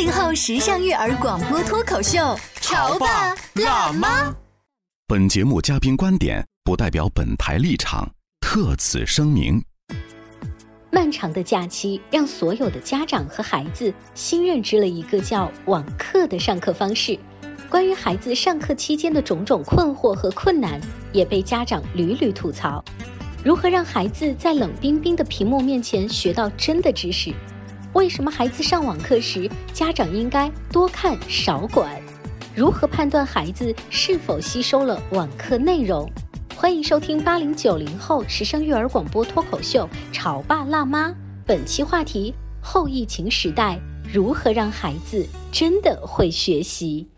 八零后时尚育儿广播脱口秀，潮爸辣妈。本节目嘉宾观点不代表本台立场，特此声明。漫长的假期让所有的家长和孩子新认知了一个叫网课的上课方式。关于孩子上课期间的种种困惑和困难，也被家长屡屡吐槽。如何让孩子在冷冰冰的屏幕面前学到真的知识？为什么孩子上网课时，家长应该多看少管？如何判断孩子是否吸收了网课内容？欢迎收听八零九零后时尚育儿广播脱口秀《潮爸辣妈》。本期话题：后疫情时代，如何让孩子真的会学习？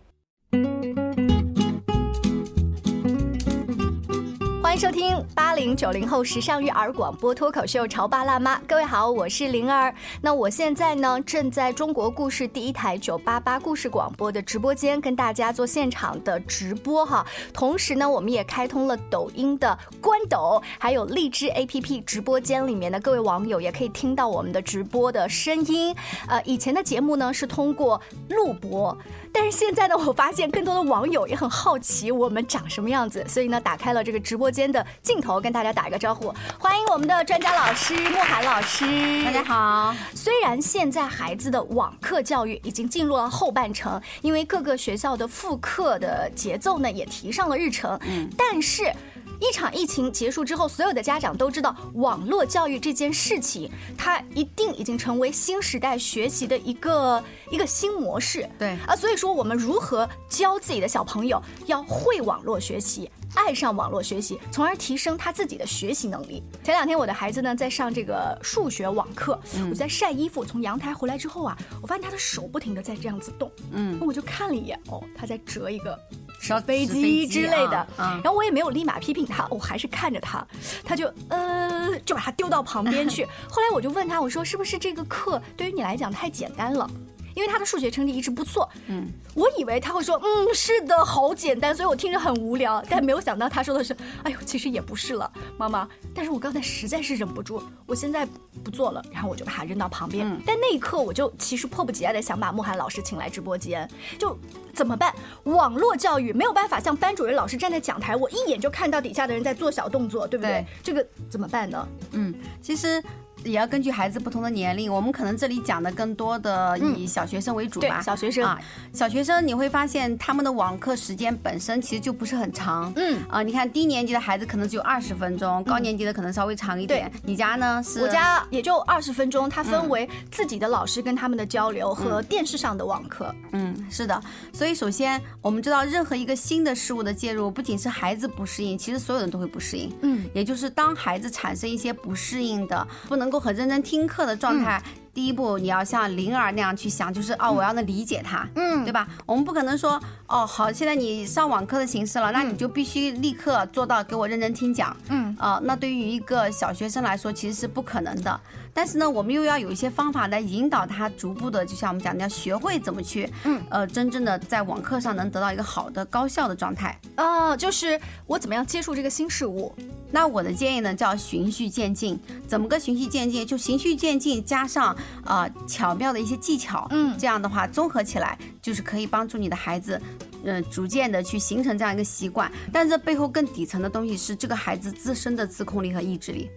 收听八零九零后时尚育儿广播脱口秀《潮爸辣妈》。各位好，我是灵儿。那我现在呢，正在中国故事第一台九八八故事广播的直播间跟大家做现场的直播哈。同时呢，我们也开通了抖音的官抖，还有荔枝 APP 直播间里面的各位网友也可以听到我们的直播的声音。呃，以前的节目呢是通过录播，但是现在呢，我发现更多的网友也很好奇我们长什么样子，所以呢，打开了这个直播间。的镜头跟大家打一个招呼，欢迎我们的专家老师莫涵老师，大家好。虽然现在孩子的网课教育已经进入了后半程，因为各个学校的复课的节奏呢也提上了日程，嗯，但是。一场疫情结束之后，所有的家长都知道，网络教育这件事情，它一定已经成为新时代学习的一个一个新模式。对啊，所以说我们如何教自己的小朋友要会网络学习，爱上网络学习，从而提升他自己的学习能力。前两天我的孩子呢在上这个数学网课，我在晒衣服，从阳台回来之后啊，我发现他的手不停的在这样子动，嗯，我就看了一眼，哦，他在折一个。小飞机之类的，然后我也没有立马批评他，我还是看着他，他就呃就把它丢到旁边去。后来我就问他，我说是不是这个课对于你来讲太简单了？因为他的数学成绩一直不错，嗯，我以为他会说，嗯，是的，好简单，所以我听着很无聊，但没有想到他说的是，哎呦，其实也不是了，妈妈，但是我刚才实在是忍不住，我现在不做了，然后我就把它扔到旁边，但那一刻我就其实迫不及待的想把慕寒老师请来直播间，就怎么办？网络教育没有办法像班主任老师站在讲台，我一眼就看到底下的人在做小动作，对不对？这个怎么办呢？嗯，其实。也要根据孩子不同的年龄，我们可能这里讲的更多的以小学生为主吧。小学生啊，小学生你会发现他们的网课时间本身其实就不是很长。嗯啊，你看低年级的孩子可能只有二十分钟，高年级的可能稍微长一点。你家呢？是？我家也就二十分钟，它分为自己的老师跟他们的交流和电视上的网课。嗯，是的。所以首先我们知道，任何一个新的事物的介入，不仅是孩子不适应，其实所有人都会不适应。嗯，也就是当孩子产生一些不适应的，不能。能够很认真听课的状态，第一步你要像灵儿那样去想，就是哦，我要能理解他，嗯，对吧？我们不可能说哦，好，现在你上网课的形式了，那你就必须立刻做到给我认真听讲，嗯，啊，那对于一个小学生来说，其实是不可能的。但是呢，我们又要有一些方法来引导他，逐步的，就像我们讲的，要学会怎么去，嗯，呃，真正的在网课上能得到一个好的高效的状态。啊，就是我怎么样接触这个新事物。那我的建议呢，叫循序渐进。怎么个循序渐进？就循序渐进加上啊巧妙的一些技巧，嗯，这样的话综合起来，就是可以帮助你的孩子，嗯，逐渐的去形成这样一个习惯。但这背后更底层的东西是这个孩子自身的自控力和意志力。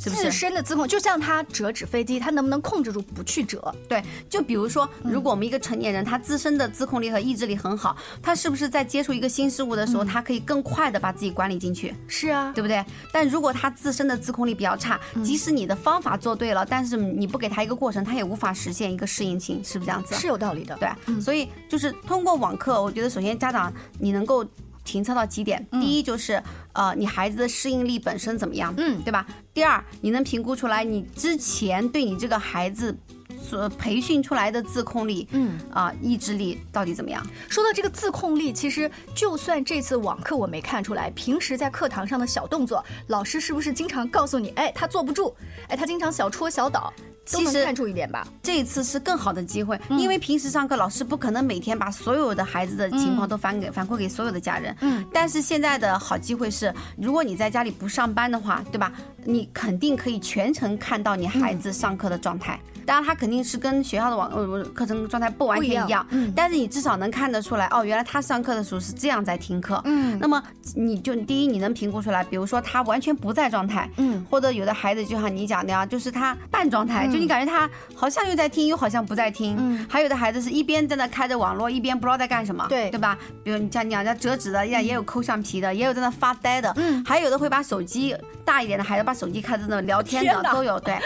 是不是自身的自控，就像他折纸飞机，他能不能控制住不去折？对，就比如说，如果我们一个成年人，他自身的自控力和意志力很好，他是不是在接触一个新事物的时候，他可以更快的把自己管理进去？是啊，对不对？但如果他自身的自控力比较差，即使你的方法做对了，但是你不给他一个过程，他也无法实现一个适应性，是不是这样子？是有道理的。对，所以就是通过网课，我觉得首先家长你能够。评测到几点？第一就是，呃，你孩子的适应力本身怎么样？嗯，对吧？第二，你能评估出来你之前对你这个孩子所培训出来的自控力，嗯，啊，意志力到底怎么样？说到这个自控力，其实就算这次网课我没看出来，平时在课堂上的小动作，老师是不是经常告诉你，哎，他坐不住，哎，他经常小戳小倒？其实看出一点吧，这一次是更好的机会，因为平时上课老师不可能每天把所有的孩子的情况都反给反馈给所有的家人。嗯，但是现在的好机会是，如果你在家里不上班的话，对吧？你肯定可以全程看到你孩子上课的状态。当然，他肯定是跟学校的网呃课程状态不完全一样，嗯，但是你至少能看得出来，哦，原来他上课的时候是这样在听课，嗯，那么你就第一你能评估出来，比如说他完全不在状态，嗯，或者有的孩子就像你讲的呀，就是他半状态，就你感觉他好像又在听，又好像不在听，嗯，还有的孩子是一边在那开着网络，一边不知道在干什么，对，对吧？比如你像你讲折纸的，也也有抠橡皮的，也有在那发呆的，嗯，还有的会把手机大一点的孩子把手机开着那聊天的都有，对。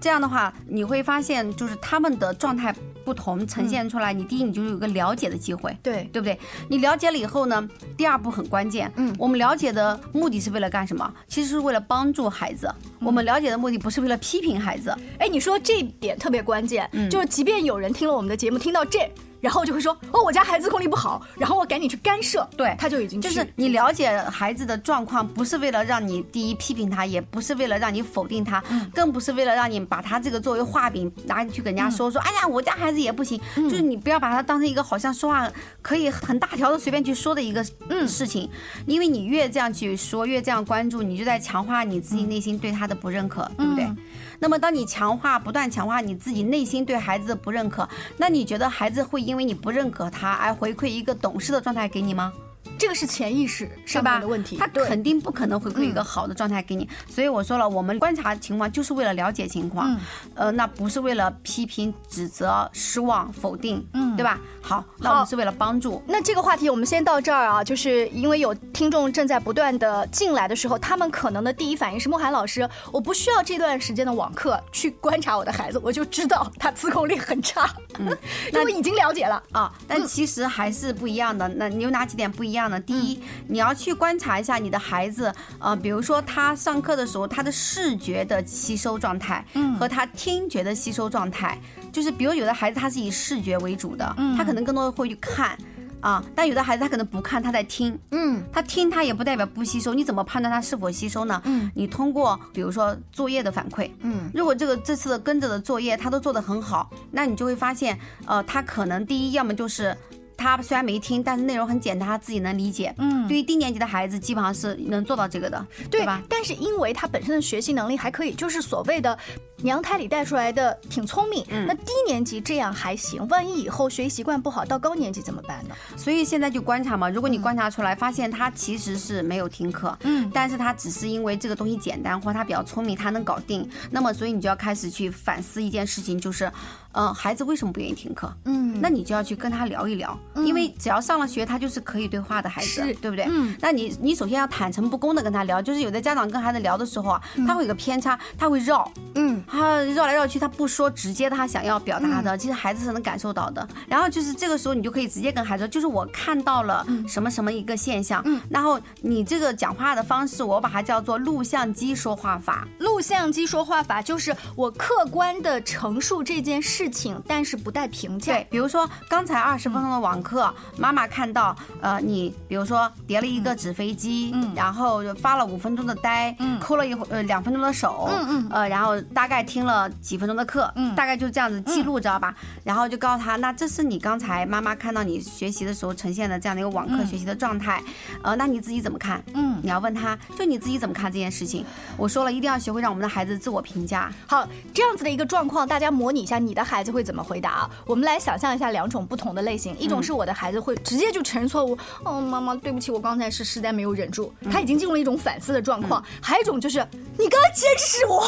这样的话，你会发现就是他们的状态不同呈现出来。你第一，你就有个了解的机会，对对不对？你了解了以后呢，第二步很关键。嗯，我们了解的目的是为了干什么？其实是为了帮助孩子。我们了解的目的不是为了批评孩子。哎，你说这点特别关键，就是即便有人听了我们的节目，听到这。然后就会说哦，我家孩子控力不好，然后我赶紧去干涉。对，他就已经就是你了解孩子的状况，不是为了让你第一批评他，也不是为了让你否定他，更不是为了让你把他这个作为画饼拿去跟人家说说。哎呀，我家孩子也不行，就是你不要把他当成一个好像说话可以很大条的随便去说的一个事情，因为你越这样去说，越这样关注，你就在强化你自己内心对他的不认可，对不对？那么，当你强化、不断强化你自己内心对孩子的不认可，那你觉得孩子会因为你不认可他而回馈一个懂事的状态给你吗？这个是潜意识上面的问题，他肯定不可能回馈一个好的状态给你。所以我说了，我们观察情况就是为了了解情况，呃，那不是为了批评、指责、失望、否定，嗯，对吧？好，那我们是为了帮助。那这个话题我们先到这儿啊，就是因为有听众正在不断的进来的时候，他们可能的第一反应是：莫涵老师，我不需要这段时间的网课去观察我的孩子，我就知道他自控力很差。嗯，那我已经了解了啊，但其实还是不一样的。那你有哪几点不一样呢？第一，你要去观察一下你的孩子，呃，比如说他上课的时候，他的视觉的吸收状态，嗯，和他听觉的吸收状态，就是比如有的孩子他是以视觉为主的，嗯，他可能更多的会去看。啊，但有的孩子他可能不看，他在听，嗯，他听他也不代表不吸收，你怎么判断他是否吸收呢？嗯，你通过比如说作业的反馈，嗯，如果这个这次的跟着的作业他都做得很好，那你就会发现，呃，他可能第一要么就是。他虽然没听，但是内容很简单，他自己能理解。嗯，对于低年级的孩子，基本上是能做到这个的，对吧？但是因为他本身的学习能力还可以，就是所谓的娘胎里带出来的挺聪明。嗯，那低年级这样还行，万一以后学习习惯不好，到高年级怎么办呢？所以现在就观察嘛，如果你观察出来，发现他其实是没有听课，嗯，但是他只是因为这个东西简单，或他比较聪明，他能搞定。那么，所以你就要开始去反思一件事情，就是，嗯，孩子为什么不愿意听课？嗯，那你就要去跟他聊一聊。因为只要上了学，他就是可以对话的孩子，对不对？嗯，那你你首先要坦诚不公的跟他聊，就是有的家长跟孩子聊的时候啊，他会有个偏差，他会绕，嗯，他绕来绕去，他不说直接他想要表达的，其实孩子是能感受到的。然后就是这个时候，你就可以直接跟孩子说，就是我看到了什么什么一个现象，嗯，然后你这个讲话的方式，我把它叫做录像机说话法。录像机说话法就是我客观的陈述这件事情，但是不带评价。对，比如说刚才二十分钟的网课。妈妈看到，呃，你比如说叠了一个纸飞机，嗯，然后发了五分钟的呆，嗯，抠了一会呃两分钟的手，嗯嗯，呃，然后大概听了几分钟的课，嗯，大概就这样子记录，知道吧？然后就告诉他，那这是你刚才妈妈看到你学习的时候呈现的这样的一个网课学习的状态，呃，那你自己怎么看？嗯，你要问他，就你自己怎么看这件事情？我说了一定要学会让我们的孩子自我评价。好，这样子的一个状况，大家模拟一下，你的孩子会怎么回答啊？我们来想象一下两种不同的类型，一种是我的孩子。会直接就承认错误。哦，妈妈，对不起，我刚才是实在没有忍住。他已经进入了一种反思的状况。还有一种就是，你刚刚监视我。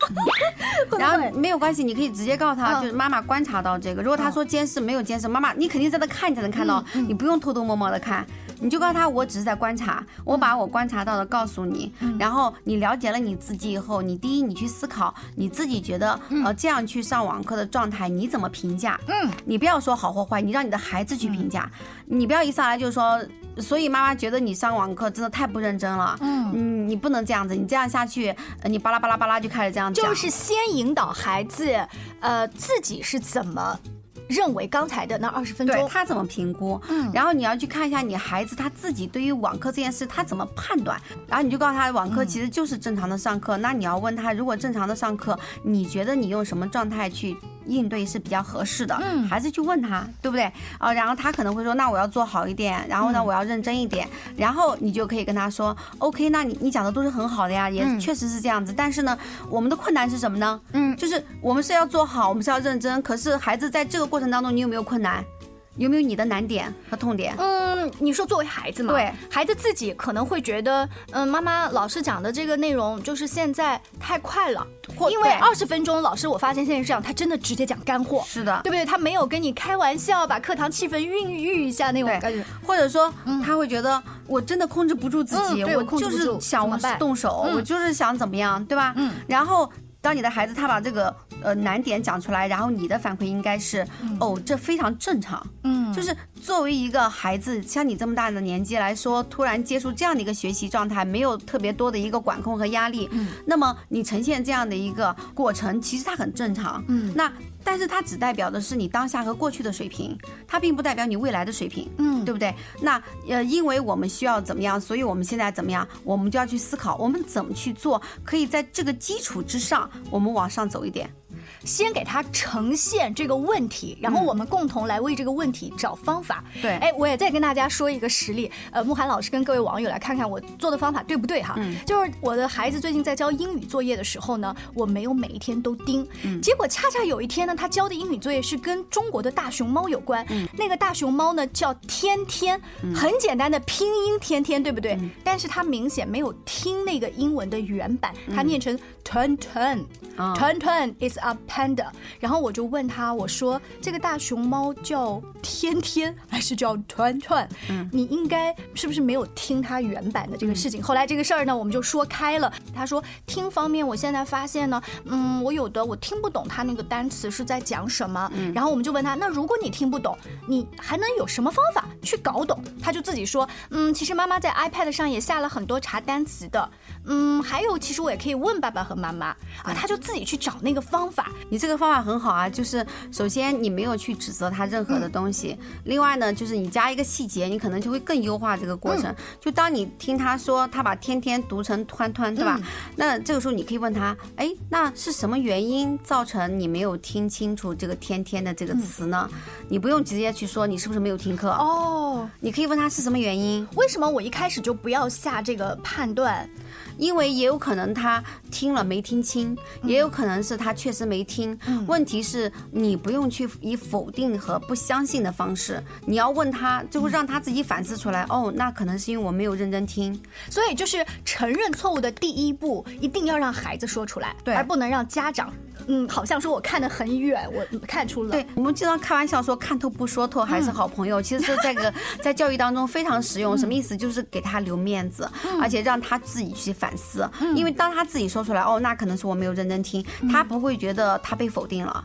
然后没有关系，你可以直接告诉他，嗯。就是妈妈观察到这个。如果他说监视没有监视，妈妈你肯定在那看，你才能看到，嗯你不用偷偷摸摸的看。你就告诉他，我只是在观察，我把我观察到的告诉你，嗯。然后你了解了你自己以后，你第一你去思考你自己觉得呃这样去上网课的状态你怎么评价？嗯，你不要说好或坏，你让你的孩子去评价，你不要一上来就说，所以妈妈觉得你上网课真的太不认真了，嗯，你不能这样子，你这样下去，呃你巴拉巴拉巴拉就开始这样讲，就是先引导孩子，呃，自己是怎么认为刚才的那二十分钟。他怎么评估，嗯。然后你要去看一下你孩子他自己对于网课这件事他怎么判断，然后你就告诉他网课其实就是正常的上课，那你要问他，如果正常的上课，你觉得你用什么状态去应对是比较合适的？嗯还是去问他，对不对？啊，然后他可能会说，那我要做好一点，然后呢，嗯我要认真一点，然后你就可以跟他说，OK，那你你讲的都是很好的呀，也嗯确实是这样子，但是呢，我们的困难是什么呢？嗯就是我们是要做好，我们是要认真，可是孩子在这个过程当中，你有没有困难？有没有你的难点和痛点？嗯，你说作为孩子嘛，对，孩子自己可能会觉得，嗯，妈妈老师讲的这个内容就是现在太快了，因为二十分钟，老师我发现现在是这样，他真的直接讲干货，是的，对不对？他没有跟你开玩笑，把课堂气氛孕育一下那种感觉。或者说他会觉得我真的控制不住自己，嗯我控制就不想动手，嗯我就是想怎么样，对吧？嗯。然后当你的孩子他把这个呃难点讲出来，然后你的反馈应该是，哦，这非常正常。嗯就是作为一个孩子，像你这么大的年纪来说，突然接触这样的一个学习状态，没有特别多的一个管控和压力，嗯那么你呈现这样的一个过程，其实它很正常。嗯那但是它只代表的是你当下和过去的水平，它并不代表你未来的水平。嗯对不对？那呃，因为我们需要怎么样，所以我们现在怎么样，我们就要去思考，我们怎么去做，可以在这个基础之上，我们往上走一点。先给他呈现这个问题，然后我们共同来为这个问题找方法。对。哎，我也再跟大家说一个实例，呃，慕寒老师跟各位网友来看看我做的方法对不对哈？嗯。就是我的孩子最近在交英语作业的时候呢，我没有每一天都盯，结果恰恰有一天呢，他交的英语作业是跟中国的大熊猫有关，那个大熊猫呢叫天天，很简单的拼音天天，对不对？但是他明显没有听那个英文的原版，他念成 turn turn。啊。Turn Turn is a panda。然后我就问他，我说这个大熊猫叫天天还是叫 Turn Turn？嗯，你应该是不是没有听它原版的这个事情？后来这个事儿呢，我们就说开了。他说听方面，我现在发现呢，嗯，我有的我听不懂他那个单词是在讲什么。然后我们就问他，那如果你听不懂，你还能有什么方法去搞懂？他就自己说，嗯，其实妈妈在 iPad 上也下了很多查单词的。嗯，还有其实我也可以问爸爸和妈妈啊，他就自己去找那个方法。你这个方法很好啊，就是首先你没有去指责他任何的东西，另外呢，就是你加一个细节，你可能就会更优化这个过程。就当你听他说他把天天读成团团，对吧？那这个时候你可以问他，哎，那是什么原因造成你没有听清楚这个天天的这个词呢？你不用直接去说你是不是没有听课，哦，你可以问他是什么原因。为什么我一开始就不要下这个判断？因为也有可能他听了没听清，也有可能是他确实没听。问题是你不用去以否定和不相信的方式，你要问他，就会让他自己反思出来。哦，那可能是因为我没有认真听。所以就是承认错误的第一步，一定要让孩子说出来，而不能让家长，嗯，好像说我看得很远，我看出了。对，我们经常开玩笑说看透不说透还是好朋友，其实是这个 在教育当中非常实用。什么意思？就是给他留面子，而且让他自己去反思。因为当他自己说出来，哦，那可能是我没有认真听，他不会觉得他被否定了。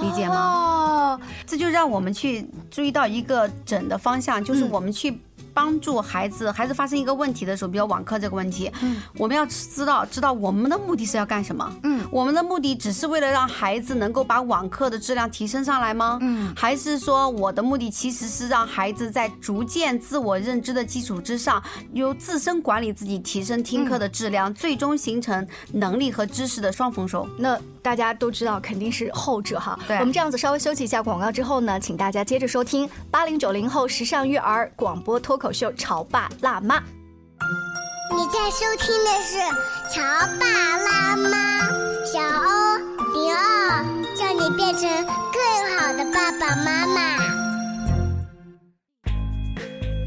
理解吗？哦，这就让我们去注意到一个整的方向，就是我们去帮助孩子，孩子发生一个问题的时候，比如网课这个问题，嗯，我们要知道知道我们的目的是要干什么，嗯，我们的目的只是为了让孩子能够把网课的质量提升上来吗？嗯，还是说我的目的其实是让孩子在逐渐自我认知的基础之上，由自身管理自己，提升听课的质量，最终形成能力和知识的双丰收。那大家都知道肯定是后者哈。对我们这样子稍微休息一下广告之后呢，请大家接着收听八零九零后时尚育儿广播脱口秀《潮爸辣妈》。你在收听的是《潮爸辣妈》，小欧零二，叫你变成更好的爸爸妈妈。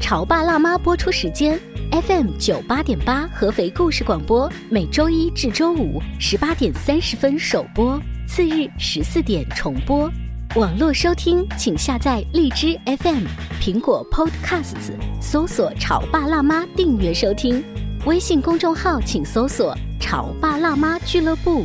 《潮爸辣妈》播出时间 FM 九八点八合肥故事广播，每周一至周五十八点三十分首播，次日十四点重播。网络收听，请下载荔枝 FM、苹果 Podcasts，搜索“潮爸辣妈”订阅收听。微信公众号请搜索“潮爸辣妈俱乐部”。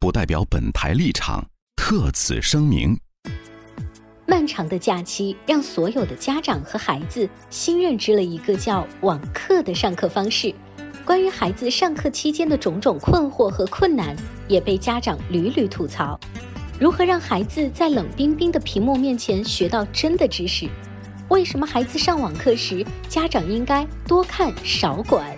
不代表本台立场，特此声明。漫长的假期让所有的家长和孩子新认知了一个叫网课的上课方式。关于孩子上课期间的种种困惑和困难，也被家长屡屡吐槽。如何让孩子在冷冰冰的屏幕面前学到真的知识？为什么孩子上网课时，家长应该多看少管？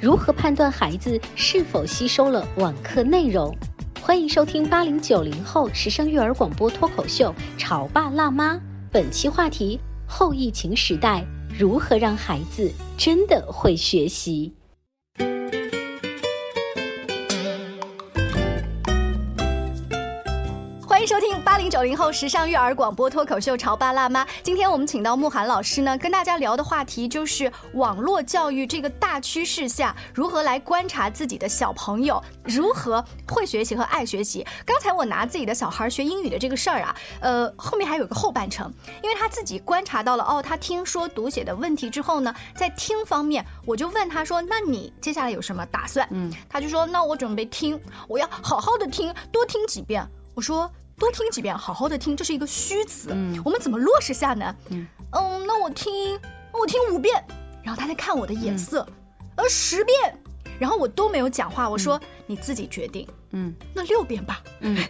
如何判断孩子是否吸收了网课内容？欢迎收听八零九零后时尚育儿广播脱口秀《潮爸辣妈》。本期话题：后疫情时代，如何让孩子真的会学习？九零后时尚育儿广播脱口秀《潮爸辣妈》。今天我们请到慕寒老师呢，跟大家聊的话题就是网络教育这个大趋势下，如何来观察自己的小朋友如何会学习和爱学习。刚才我拿自己的小孩学英语的这个事儿啊，呃，后面还有个后半程，因为他自己观察到了哦，他听说读写的问题之后呢，在听方面，我就问他说：“那你接下来有什么打算？”嗯，他就说：“那我准备听，我要好好的听，多听几遍。”我说。多听几遍，好好的听，这是一个虚词。嗯，我们怎么落实下呢？嗯，嗯，那我听，我听五遍，然后他在看我的眼色，呃，十遍，然后我都没有讲话，我说你自己决定。嗯，那六遍吧。嗯。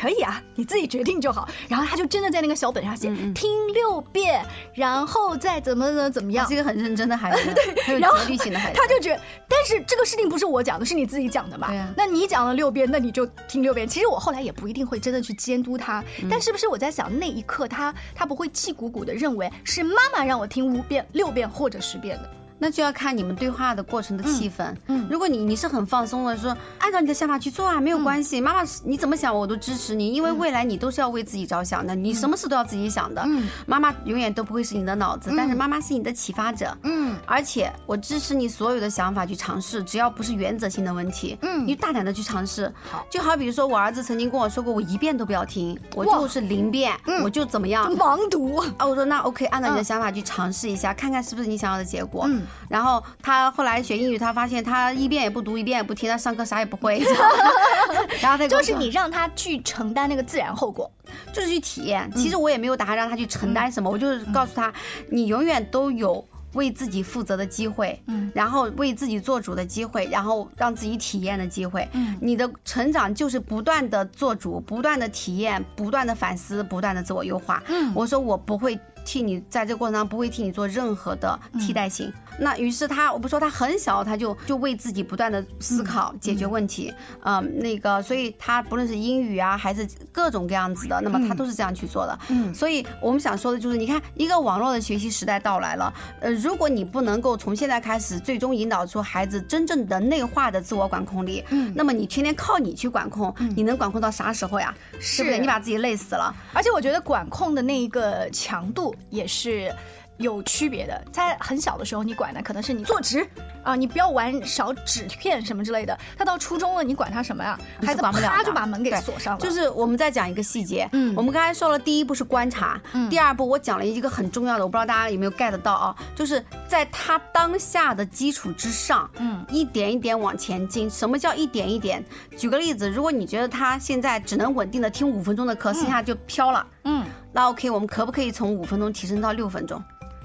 可以啊，你自己决定就好。然后他就真的在那个小本上写，听六遍，然后再怎么怎么怎么样。是一个很认真的孩子，对，然后条理型的孩子。他就觉得，但是这个事情不是我讲的，是你自己讲的嘛？对那你讲了六遍，那你就听六遍。其实我后来也不一定会真的去监督他，但是不是我在想那一刻，他他不会气鼓鼓的认为是妈妈让我听五遍、六遍或者十遍的。那就要看你们对话的过程的气氛。嗯，如果你你是很放松的，说按照你的想法去做啊，没有关系。妈妈你怎么想我都支持你，因为未来你都是要为自己着想的，你什么事都要自己想的。嗯，妈妈永远都不会是你的脑子，但是妈妈是你的启发者。嗯，而且我支持你所有的想法去尝试，只要不是原则性的问题。嗯，你大胆的去尝试。好，就好比说我儿子曾经跟我说过，我一遍都不要听，我就是零遍，我就怎么样盲读啊。我说那 OK，按照你的想法去尝试一下，看看是不是你想要的结果。嗯。然后他后来学英语，他发现他一遍也不读，一遍也不听，他上课啥也不会。然后他就是你让他去承担那个自然后果，就是去体验。其实我也没有打算让他去承担什么，我就是告诉他，你永远都有为自己负责的机会，嗯，然后为自己做主的机会，然后让自己体验的机会。嗯，你的成长就是不断的做主，不断的体验，不断的反思，不断的自我优化。嗯，我说我不会。替你在这个过程当中不会替你做任何的替代性。那于是他，我不说他很小，他就就为自己不断的思考解决问题。嗯，那个，所以他不论是英语啊，还是各种各样子的，那么他都是这样去做的。嗯，所以我们想说的就是，你看一个网络的学习时代到来了。呃，如果你不能够从现在开始最终引导出孩子真正的内化的自我管控力，嗯，那么你天天靠你去管控，你能管控到啥时候呀？是不是？你把自己累死了。而且我觉得管控的那一个强度。也是有区别的，在很小的时候，你管的可能是你坐直啊，你不要玩少纸片什么之类的。他到初中了，你管他什么呀？孩子啪就把门给锁上了。就是我们再讲一个细节，嗯，我们刚才说了，第一步是观察，嗯，第二步我讲了一个很重要的，我不知道大家有没有 get 到啊，就是在他当下的基础之上，嗯，一点一点往前进。什么叫一点一点？举个例子，如果你觉得他现在只能稳定的听五分钟的课，剩下就飘了，嗯。那 OK，我们可不可以从五分钟提升到六分钟？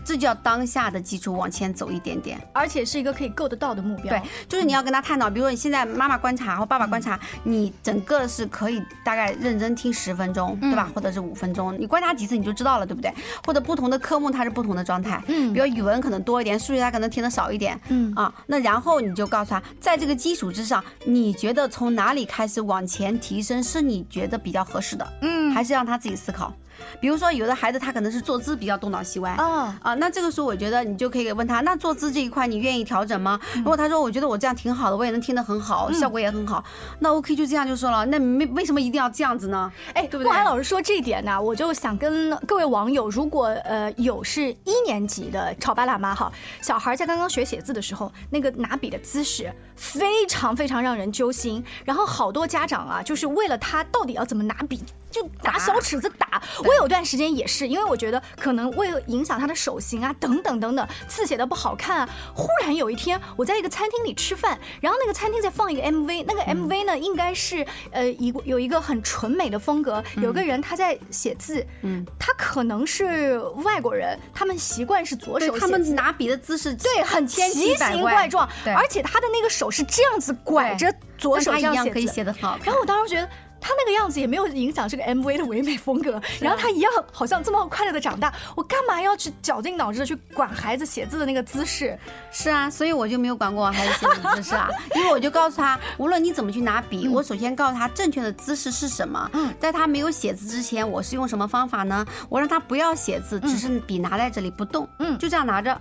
这就要当下的基础往前走一点点，而且是一个可以够得到的目标。对，就是你要跟他探讨，比如说你现在妈妈观察或爸爸观察，你整个是可以大概认真听十分钟，对吧？或者是五分钟，你观察几次你就知道了，对不对？或者不同的科目它是不同的状态，嗯，比如语文可能多一点，数学他可能听的少一点，嗯啊，那然后你就告诉他，在这个基础之上，你觉得从哪里开始往前提升是你觉得比较合适的，嗯，还是让他自己思考。比如说，有的孩子他可能是坐姿比较东倒西歪啊啊，那这个时候我觉得你就可以问他，那坐姿这一块你愿意调整吗？如果他说我觉得我这样挺好的，我也能听得很好，效果也很好，那 OK 就这样就说了。那没为什么一定要这样子呢？哎，对不对？莫涵老师说这一点呢，我就想跟各位网友，如果呃有是一年级的潮爸辣妈哈，小孩在刚刚学写字的时候，那个拿笔的姿势非常非常让人揪心，然后好多家长啊，就是为了他到底要怎么拿笔。就拿小尺子打，我有段时间也是，因为我觉得可能为了影响他的手型啊，等等等等，字写的不好看啊。忽然有一天，我在一个餐厅里吃饭，然后那个餐厅在放一个 MV，那个 MV 呢，应该是呃一有一个很纯美的风格，有个人他在写字，嗯，他可能是外国人，他们习惯是左手，他们拿笔的姿势对很奇形怪状，而且他的那个手是这样子拐着左手这样写的，然后我当时觉得。他那个样子也没有影响这个 MV 的唯美风格，然后他一样好像这么快乐的长大，我干嘛要去绞尽脑汁的去管孩子写字的那个姿势？是啊，所以我就没有管过我孩子写字姿势啊，因为我就告诉他，无论你怎么去拿笔，我首先告诉他正确的姿势是什么。嗯，在他没有写字之前，我是用什么方法呢？我让他不要写字，只是笔拿在这里不动，嗯，就这样拿着。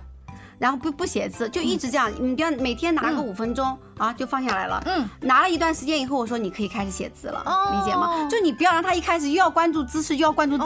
然后不不写字，就一直这样。你比方每天拿个五分钟啊，就放下来了。嗯，拿了一段时间以后，我说你可以开始写字了，理解吗？就你不要让他一开始又要关注姿势，又要关注字，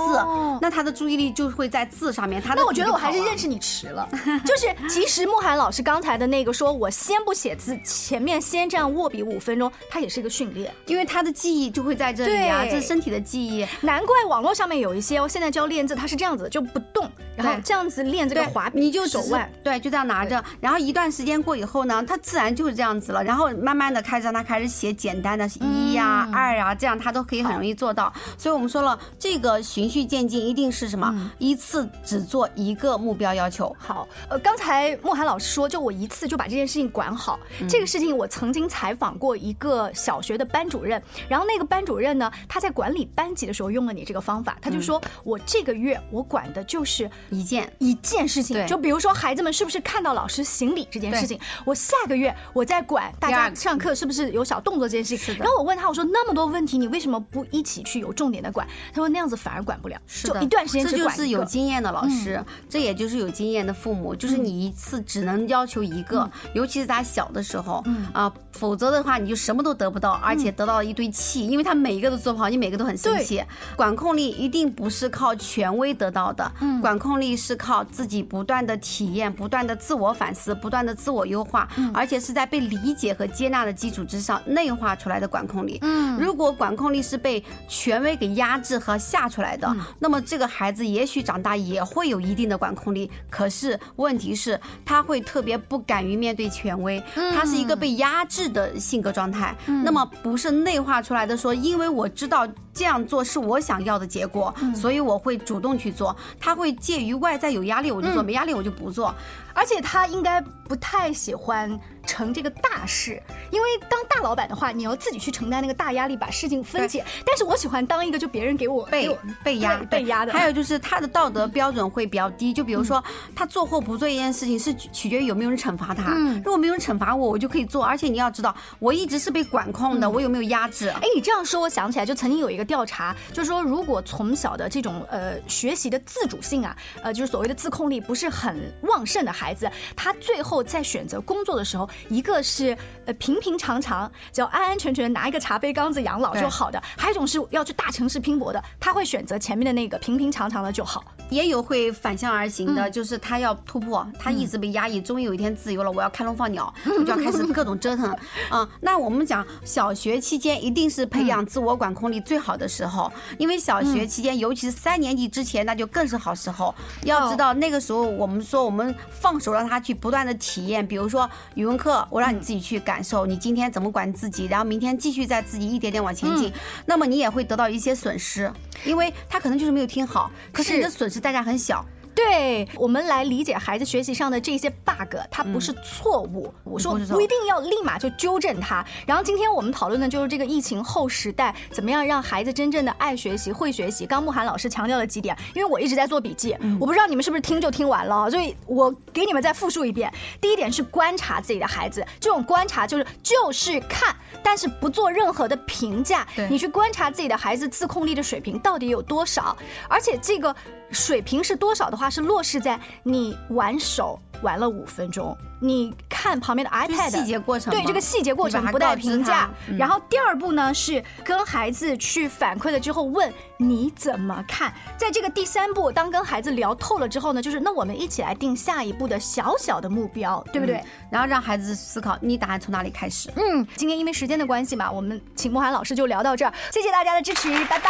那他的注意力就会在字上面。他那我觉得我还是认识你迟了。就是其实慕寒老师刚才的那个说我先不写字，前面先这样握笔五分钟，他也是一个训练，因为他的记忆就会在这里啊，这是身体的记忆。难怪网络上面有一些，我现在教练字，他是这样子就不动，然后这样子练这个滑笔，你就手腕对。就这样拿着，然后一段时间过以后呢，他自然就是这样子了。然后慢慢的开始让他开始写简单的一呀、二啊，这样他都可以很容易做到。所以我们说了，这个循序渐进一定是什么？一次只做一个目标要求。好，呃，刚才莫涵老师说，就我一次就把这件事情管好。这个事情我曾经采访过一个小学的班主任，然后那个班主任呢，他在管理班级的时候用了你这个方法，他就说我这个月我管的就是一件。一件事情，就比如说孩子们是不。是看到老师行礼这件事情，我下个月我再管大家上课是不是有小动作这件事情。然后我问他，我说那么多问题，你为什么不一起去有重点的管？他说那样子反而管不了，就一段时间这就是有经验的老师，这也就是有经验的父母，就是你一次只能要求一个，尤其是他小的时候啊，否则的话你就什么都得不到，而且得到了一堆气，因为他每一个都做不好，你每个都很生气。管控力一定不是靠权威得到的，管控力是靠自己不断的体验，不断。的自我反思，不断的自我优化，而且是在被理解和接纳的基础之上内化出来的管控力。嗯，如果管控力是被权威给压制和吓出来的，那么这个孩子也许长大也会有一定的管控力，可是问题是他会特别不敢于面对权威，他是一个被压制的性格状态。那么不是内化出来的，说因为我知道这样做是我想要的结果，所以我会主动去做。他会介于外在有压力我就做，没压力我就不做。而且他应该不太喜欢成这个大事，因为当大老板的话，你要自己去承担那个大压力，把事情分解。但是我喜欢当一个就别人给我被被压被压的。还有就是他的道德标准会比较低，就比如说他做或不做一件事情是取决于有没有人惩罚他。如果没有人惩罚我，我就可以做。而且你要知道，我一直是被管控的，我有没有压制？哎，你这样说，我想起来，就曾经有一个调查，就是说如果从小的这种呃学习的自主性啊，呃就是所谓的自控力不是很旺盛的孩子。他最后在选择工作的时候，一个是呃平平常常，只要安安全全拿一个茶杯缸子养老就好的；还有一种是要去大城市拼搏的，他会选择前面的那个平平常常的就好。也有会反向而行的，就是他要突破，他一直被压抑，终于有一天自由了，我要开笼放鸟，我就要开始各种折腾啊。那我们讲小学期间一定是培养自我管控力最好的时候，因为小学期间，尤其是三年级之前，那就更是好时候。要知道那个时候，我们说我们放手让他。去不断的体验，比如说语文课，我让你自己去感受，你今天怎么管自己，然后明天继续在自己一点点往前进，那么你也会得到一些损失，因为他可能就是没有听好，可是你的损失代价很小。对，我们来理解孩子学习上的这些 bug，它不是错误。我说不一定要立马就纠正它。然后今天我们讨论的就是这个疫情后时代，怎么样让孩子真正的爱学习、会学习。刚慕寒老师强调了几点，因为我一直在做笔记，我不知道你们是不是听就听完了，所以我给你们再复述一遍。第一点是观察自己的孩子，这种观察就是就是看，但是不做任何的评价。你去观察自己的孩子自控力的水平到底有多少，而且这个。水平是多少的话，是落实在你玩手玩了五分钟，你看旁边的 iPad 细节过程，对这个细节过程不带评价。然后第二步呢是跟孩子去反馈了之后问你怎么看，在这个第三步，当跟孩子聊透了之后呢，就是那我们一起来定下一步的小小的目标，对不对？然后让孩子思考你打算从哪里开始。嗯，今天因为时间的关系嘛，我们请莫涵老师就聊到这儿，谢谢大家的支持，拜拜。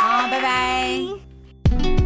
好，拜拜。